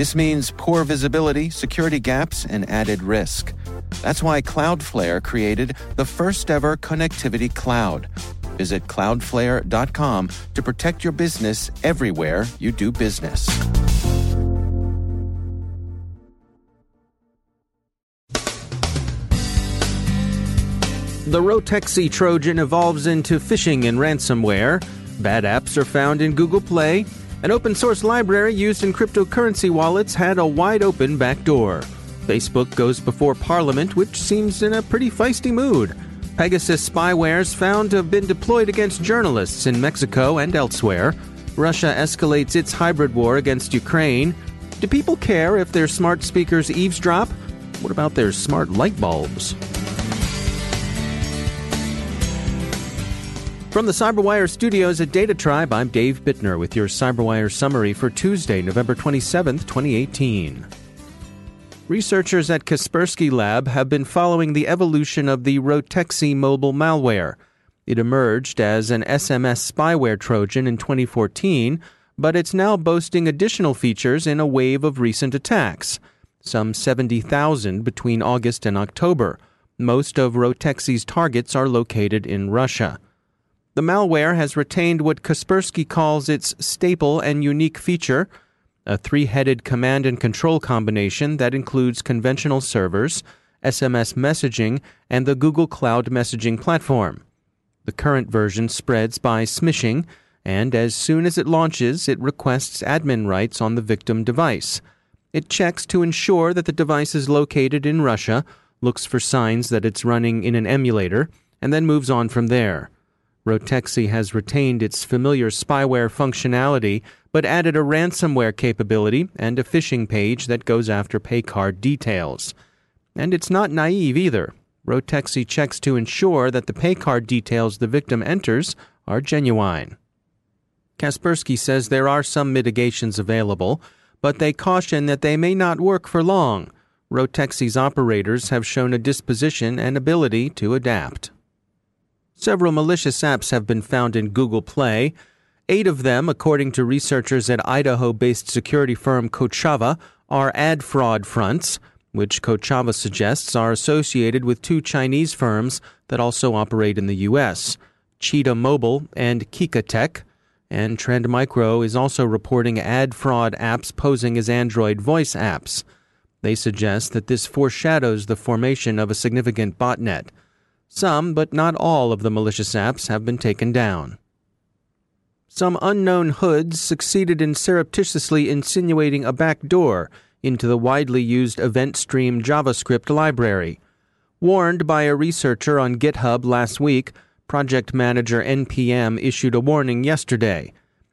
This means poor visibility, security gaps, and added risk. That's why Cloudflare created the first ever connectivity cloud. Visit cloudflare.com to protect your business everywhere you do business. The Rotexy Trojan evolves into phishing and ransomware. Bad apps are found in Google Play. An open source library used in cryptocurrency wallets had a wide open backdoor. Facebook goes before Parliament, which seems in a pretty feisty mood. Pegasus spywares found to have been deployed against journalists in Mexico and elsewhere. Russia escalates its hybrid war against Ukraine. Do people care if their smart speakers eavesdrop? What about their smart light bulbs? From the Cyberwire studios at Data Tribe, I'm Dave Bittner with your Cyberwire summary for Tuesday, November 27th, 2018. Researchers at Kaspersky Lab have been following the evolution of the Rotexy mobile malware. It emerged as an SMS spyware Trojan in 2014, but it's now boasting additional features in a wave of recent attacks, some 70,000 between August and October. Most of Rotexy's targets are located in Russia. The malware has retained what Kaspersky calls its staple and unique feature a three headed command and control combination that includes conventional servers, SMS messaging, and the Google Cloud Messaging platform. The current version spreads by smishing, and as soon as it launches, it requests admin rights on the victim device. It checks to ensure that the device is located in Russia, looks for signs that it's running in an emulator, and then moves on from there. Rotexy has retained its familiar spyware functionality, but added a ransomware capability and a phishing page that goes after paycard details. And it's not naive either. Rotexy checks to ensure that the paycard details the victim enters are genuine. Kaspersky says there are some mitigations available, but they caution that they may not work for long. Rotexy's operators have shown a disposition and ability to adapt. Several malicious apps have been found in Google Play. Eight of them, according to researchers at Idaho based security firm Kochava, are ad fraud fronts, which Kochava suggests are associated with two Chinese firms that also operate in the U.S. Cheetah Mobile and Kika Tech. and Trend Micro is also reporting ad fraud apps posing as Android voice apps. They suggest that this foreshadows the formation of a significant botnet. Some, but not all, of the malicious apps have been taken down. Some unknown hoods succeeded in surreptitiously insinuating a backdoor into the widely used event stream JavaScript library. Warned by a researcher on GitHub last week, project manager NPM issued a warning yesterday.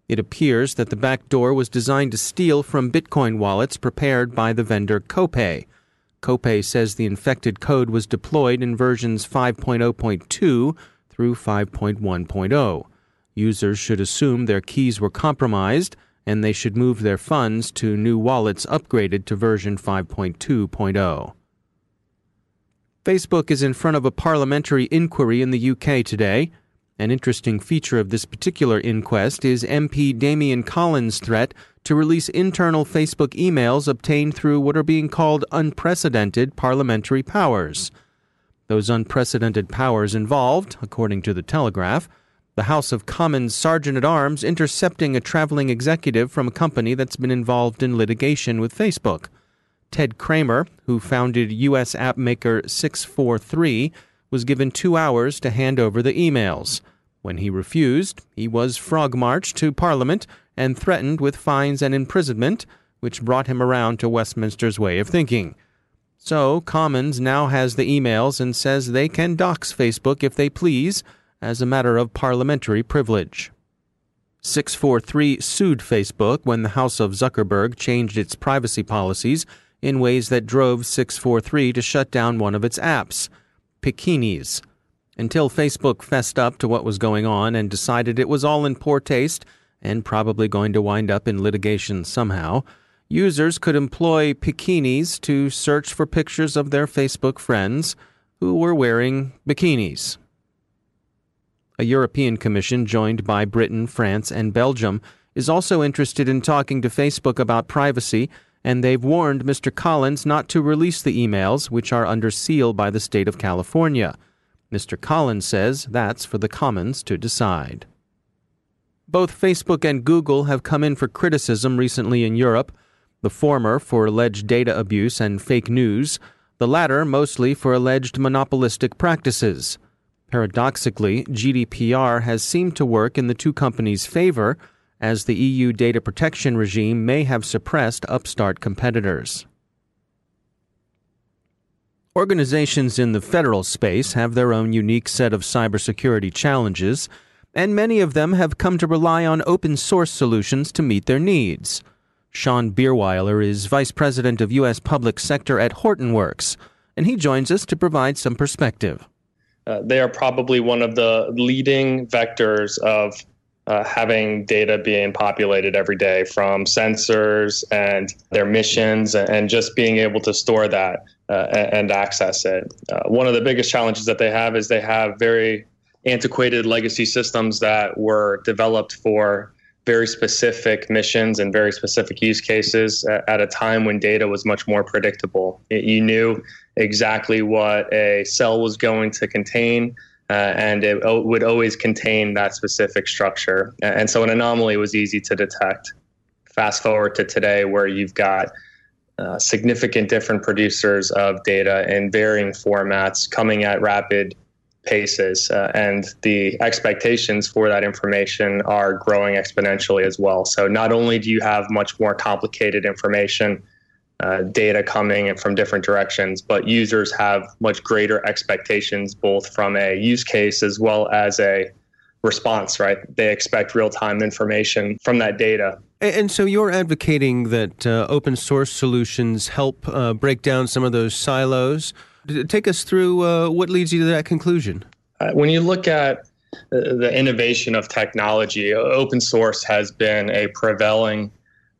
It appears that the backdoor was designed to steal from Bitcoin wallets prepared by the vendor Copay. Copay says the infected code was deployed in versions 5.0.2 through 5.1.0. Users should assume their keys were compromised and they should move their funds to new wallets upgraded to version 5.2.0. Facebook is in front of a parliamentary inquiry in the UK today. An interesting feature of this particular inquest is MP Damian Collins' threat to release internal Facebook emails obtained through what are being called unprecedented parliamentary powers. Those unprecedented powers involved, according to the Telegraph, the House of Commons Sergeant at Arms intercepting a traveling executive from a company that's been involved in litigation with Facebook. Ted Kramer, who founded U.S. app maker Six4Three, was given two hours to hand over the emails. When he refused, he was frog marched to Parliament and threatened with fines and imprisonment, which brought him around to Westminster's way of thinking. So, Commons now has the emails and says they can dox Facebook if they please, as a matter of parliamentary privilege. Six4Three sued Facebook when the House of Zuckerberg changed its privacy policies in ways that drove Six4Three to shut down one of its apps, Pikinis. Until Facebook fessed up to what was going on and decided it was all in poor taste and probably going to wind up in litigation somehow, users could employ Pikinis to search for pictures of their Facebook friends who were wearing bikinis. A European Commission joined by Britain, France, and Belgium is also interested in talking to Facebook about privacy, and they've warned Mr. Collins not to release the emails, which are under seal by the state of California. Mr. Collins says that's for the Commons to decide. Both Facebook and Google have come in for criticism recently in Europe, the former for alleged data abuse and fake news, the latter mostly for alleged monopolistic practices. Paradoxically, GDPR has seemed to work in the two companies' favor, as the EU data protection regime may have suppressed upstart competitors. Organizations in the federal space have their own unique set of cybersecurity challenges, and many of them have come to rely on open source solutions to meet their needs. Shaun Bierweiler is Vice President of U.S. Public Sector at Hortonworks, and he joins us to provide some perspective. Uh, they are probably one of the leading vectors of uh, having data being populated every day from sensors and their missions and just being able to store that uh, and access it. Uh, one of the biggest challenges that they have is they have very antiquated legacy systems that were developed for very specific missions and very specific use cases at a time when data was much more predictable. You knew exactly what a cell was going to contain. Uh, and it would always contain that specific structure. And so an anomaly was easy to detect. Fast forward to today, where you've got uh, significant different producers of data in varying formats coming at rapid paces, uh, and the expectations for that information are growing exponentially as well. So, not only do you have much more complicated information, uh, data coming from different directions, but users have much greater expectations both from a use case as well as a response, right? They expect real time information from that data. And so you're advocating that uh, open source solutions help uh, break down some of those silos. Take us through uh, what leads you to that conclusion. Uh, when you look at the innovation of technology, open source has been a prevailing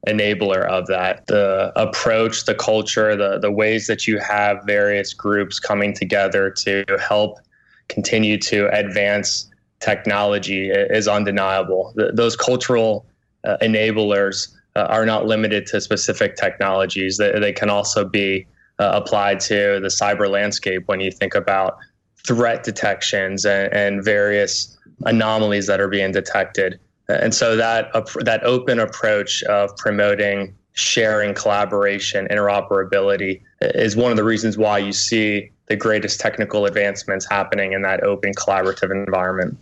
enabler of that. The approach, the culture, the, the ways that you have various groups coming together to help continue to advance technology is undeniable. The, those cultural uh, enablers uh, are not limited to specific technologies. They, they can also be uh, applied to the cyber landscape when you think about threat detections and, and various anomalies that are being detected. And so that that open approach of promoting sharing, collaboration, interoperability is one of the reasons why you see the greatest technical advancements happening in that open collaborative environment.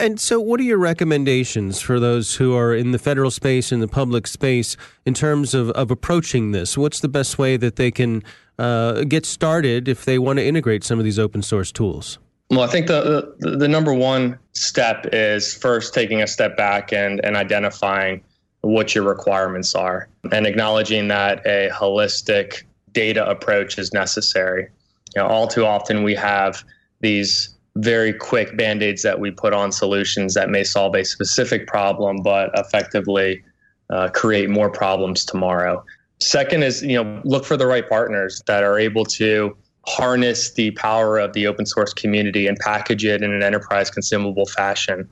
And so, what are your recommendations for those who are in the federal space, in the public space, in terms of, of approaching this? What's the best way that they can uh, get started if they want to integrate some of these open source tools? Well, I think the, the, the number one step is first taking a step back and and identifying what your requirements are and acknowledging that a holistic data approach is necessary. You know, all too often we have these very quick band-aids that we put on solutions that may solve a specific problem but effectively uh, create more problems tomorrow. Second is you know look for the right partners that are able to harness the power of the open source community and package it in an enterprise consumable fashion.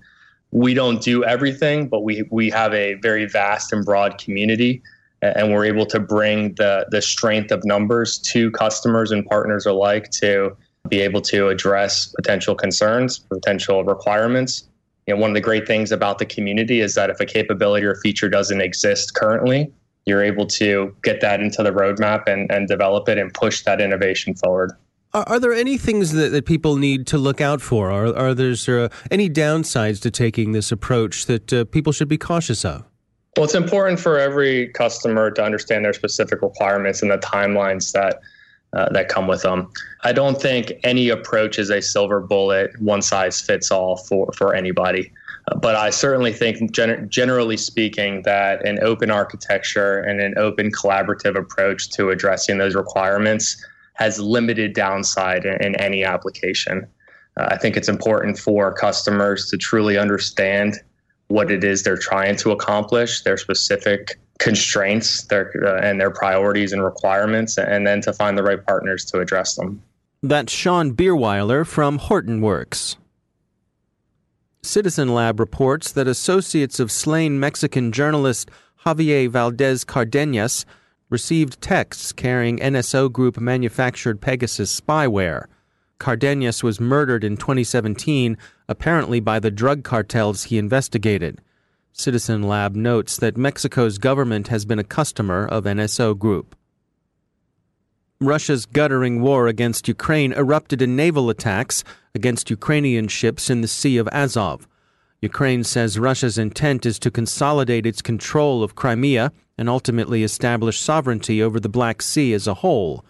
We don't do everything but we we have a very vast and broad community and we're able to bring the the strength of numbers to customers and partners alike to be able to address potential concerns, potential requirements. You know, one of the great things about the community is that if a capability or feature doesn't exist currently, you're able to get that into the roadmap and, and develop it and push that innovation forward. Are, are there any things that, that people need to look out for? Are, are there uh, any downsides to taking this approach that uh, people should be cautious of? Well, it's important for every customer to understand their specific requirements and the timelines that uh, that come with them. I don't think any approach is a silver bullet, one size fits all for, for anybody. But I certainly think, gen- generally speaking, that an open architecture and an open collaborative approach to addressing those requirements has limited downside in, in any application. Uh, I think it's important for customers to truly understand what it is they're trying to accomplish, their specific constraints their, uh, and their priorities and requirements, and then to find the right partners to address them. That's Shaun Bierweiler from Hortonworks. Citizen Lab reports that associates of slain Mexican journalist Javier Valdez Cardenas received texts carrying NSO Group manufactured Pegasus spyware. Cardenas was murdered in 2017, apparently by the drug cartels he investigated. Citizen Lab notes that Mexico's government has been a customer of NSO Group. Russia's guttering war against Ukraine erupted in naval attacks against Ukrainian ships in the Sea of Azov. Ukraine says Russia's intent is to consolidate its control of Crimea and ultimately establish sovereignty over the Black Sea as a whole.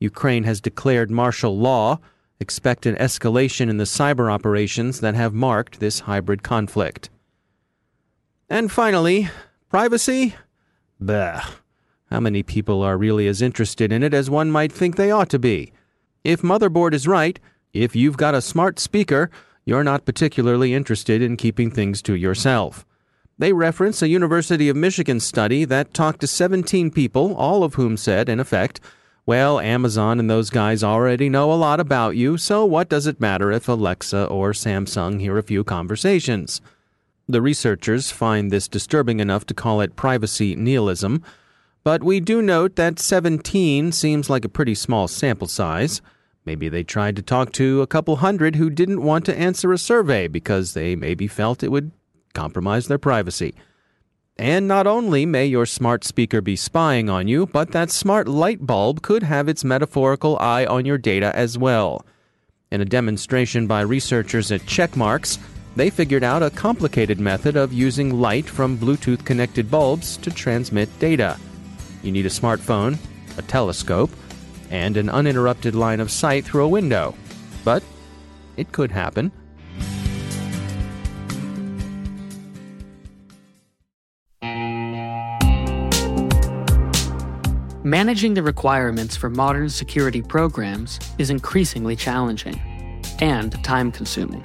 Ukraine has declared martial law. Expect an escalation in the cyber operations that have marked this hybrid conflict. And finally, privacy? Bah. How many people are really as interested in it as one might think they ought to be? If Motherboard is right, if you've got a smart speaker, you're not particularly interested in keeping things to yourself. They reference a University of Michigan study that talked to 17 people, all of whom said, in effect, well, Amazon and those guys already know a lot about you, so what does it matter if Alexa or Samsung hear a few conversations? The researchers find this disturbing enough to call it privacy nihilism, but we do note that 17 seems like a pretty small sample size. Maybe they tried to talk to a couple hundred who didn't want to answer a survey because they maybe felt it would compromise their privacy. And not only may your smart speaker be spying on you, but that smart light bulb could have its metaphorical eye on your data as well. In a demonstration by researchers at Checkmarx, they figured out a complicated method of using light from Bluetooth connected bulbs to transmit data. You need a smartphone, a telescope, and an uninterrupted line of sight through a window. But it could happen. Managing the requirements for modern security programs is increasingly challenging and time consuming.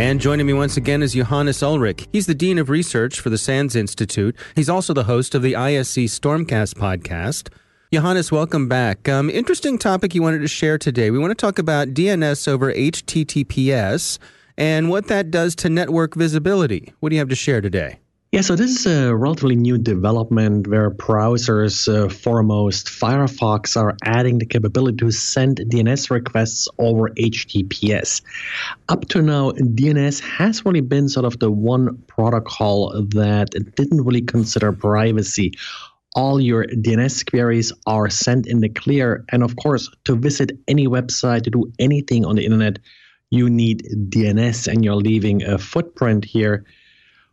And joining me once again is Johannes Ulrich. He's the Dean of Research for the SANS Institute. He's also the host of the ISC Stormcast podcast. Johannes, welcome back. Um, interesting topic you wanted to share today. We want to talk about DNS over HTTPS and what that does to network visibility. What do you have to share today? Yeah, so this is a relatively new development where browsers, uh, foremost Firefox, are adding the capability to send DNS requests over HTTPS. Up to now, DNS has really been sort of the one protocol that didn't really consider privacy. All your DNS queries are sent in the clear, and of course, to visit any website, to do anything on the internet, you need DNS, and you're leaving a footprint here.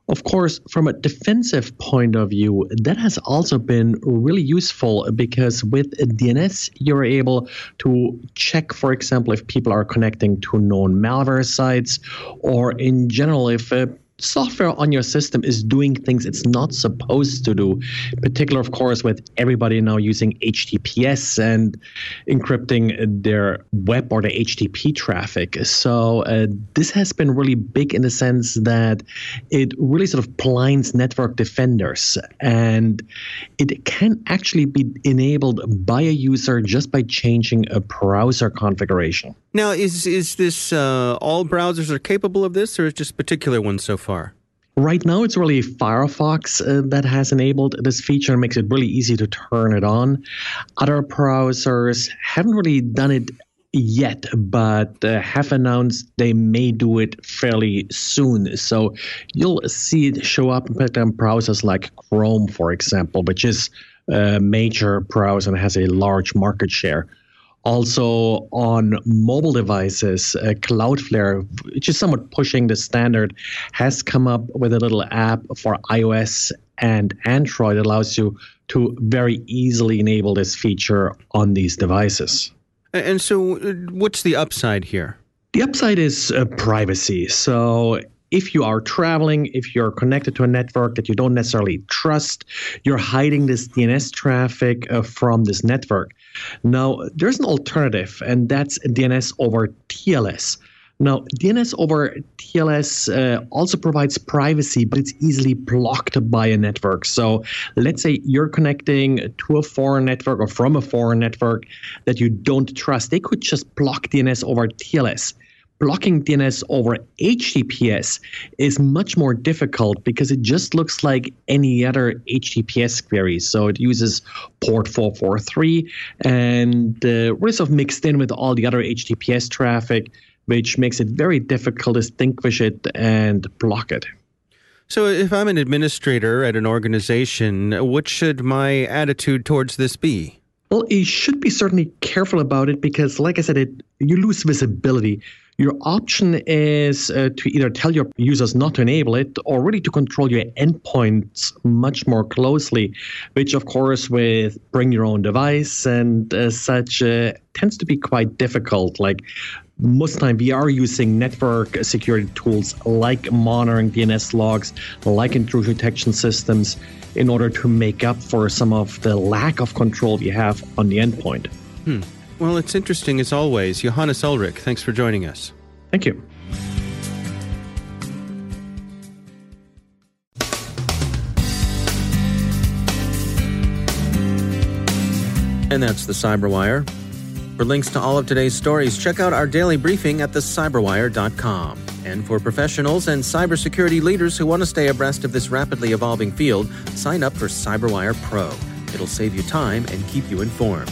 Of course, from a defensive point of view, that has also been really useful because with DNS, you're able to check, for example, if people are connecting to known malware sites, or in general, if uh, software on your system is doing things it's not supposed to do. Particular, of course, with everybody now using HTTPS and encrypting their web or the HTTP traffic. So uh, this has been really big in the sense that it really sort of blinds network defenders, and it can actually be enabled by a user just by changing a browser configuration. Now, is is this uh, all browsers are capable of this, or is just particular ones so far? Right now, it's really Firefox uh, that has enabled this feature and makes it really easy to turn it on. Other browsers haven't really done it yet, but uh, have announced they may do it fairly soon. So you'll see it show up in browsers like Chrome, for example, which is a major browser and has a large market share. Also on mobile devices, uh, Cloudflare, which is somewhat pushing the standard, has come up with a little app for iOS and Android that allows you to very easily enable this feature on these devices. And so, uh, what's the upside here? The upside is uh, privacy. So, if you are traveling, if you're connected to a network that you don't necessarily trust, you're hiding this DNS traffic uh, from this network. Now, there's an alternative, and that's DNS over TLS. Now, DNS over TLS uh, also provides privacy, but it's easily blocked by a network. So, let's say you're connecting to a foreign network or from a foreign network that you don't trust. They could just block DNS over TLS blocking DNS over HTTPS is much more difficult because it just looks like any other HTTPS query. So it uses port 443 and really sort of mixed in with all the other HTTPS traffic, which makes it very difficult to distinguish it and block it. So, if I'm an administrator at an organization, what should my attitude towards this be? Well, you should be certainly careful about it because, like I said, it you lose visibility. Your option is uh, to either tell your users not to enable it or really to control your endpoints much more closely, which, of course, with bring your own device and uh, such uh, tends to be quite difficult. Like most time we are using network security tools like monitoring DNS logs, like intrusion detection systems, in order to make up for some of the lack of control we have on the endpoint. Hmm. Well, it's interesting as always. Johannes Ulrich, thanks for joining us. Thank you. And that's the Cyberwire. For links to all of today's stories, check out our daily briefing at thecyberwire.com. And for professionals and cybersecurity leaders who want to stay abreast of this rapidly evolving field, sign up for Cyberwire Pro. It'll save you time and keep you informed.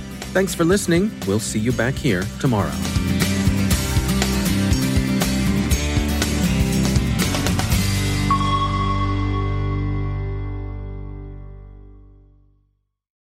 Thanks for listening. We'll see you back here tomorrow.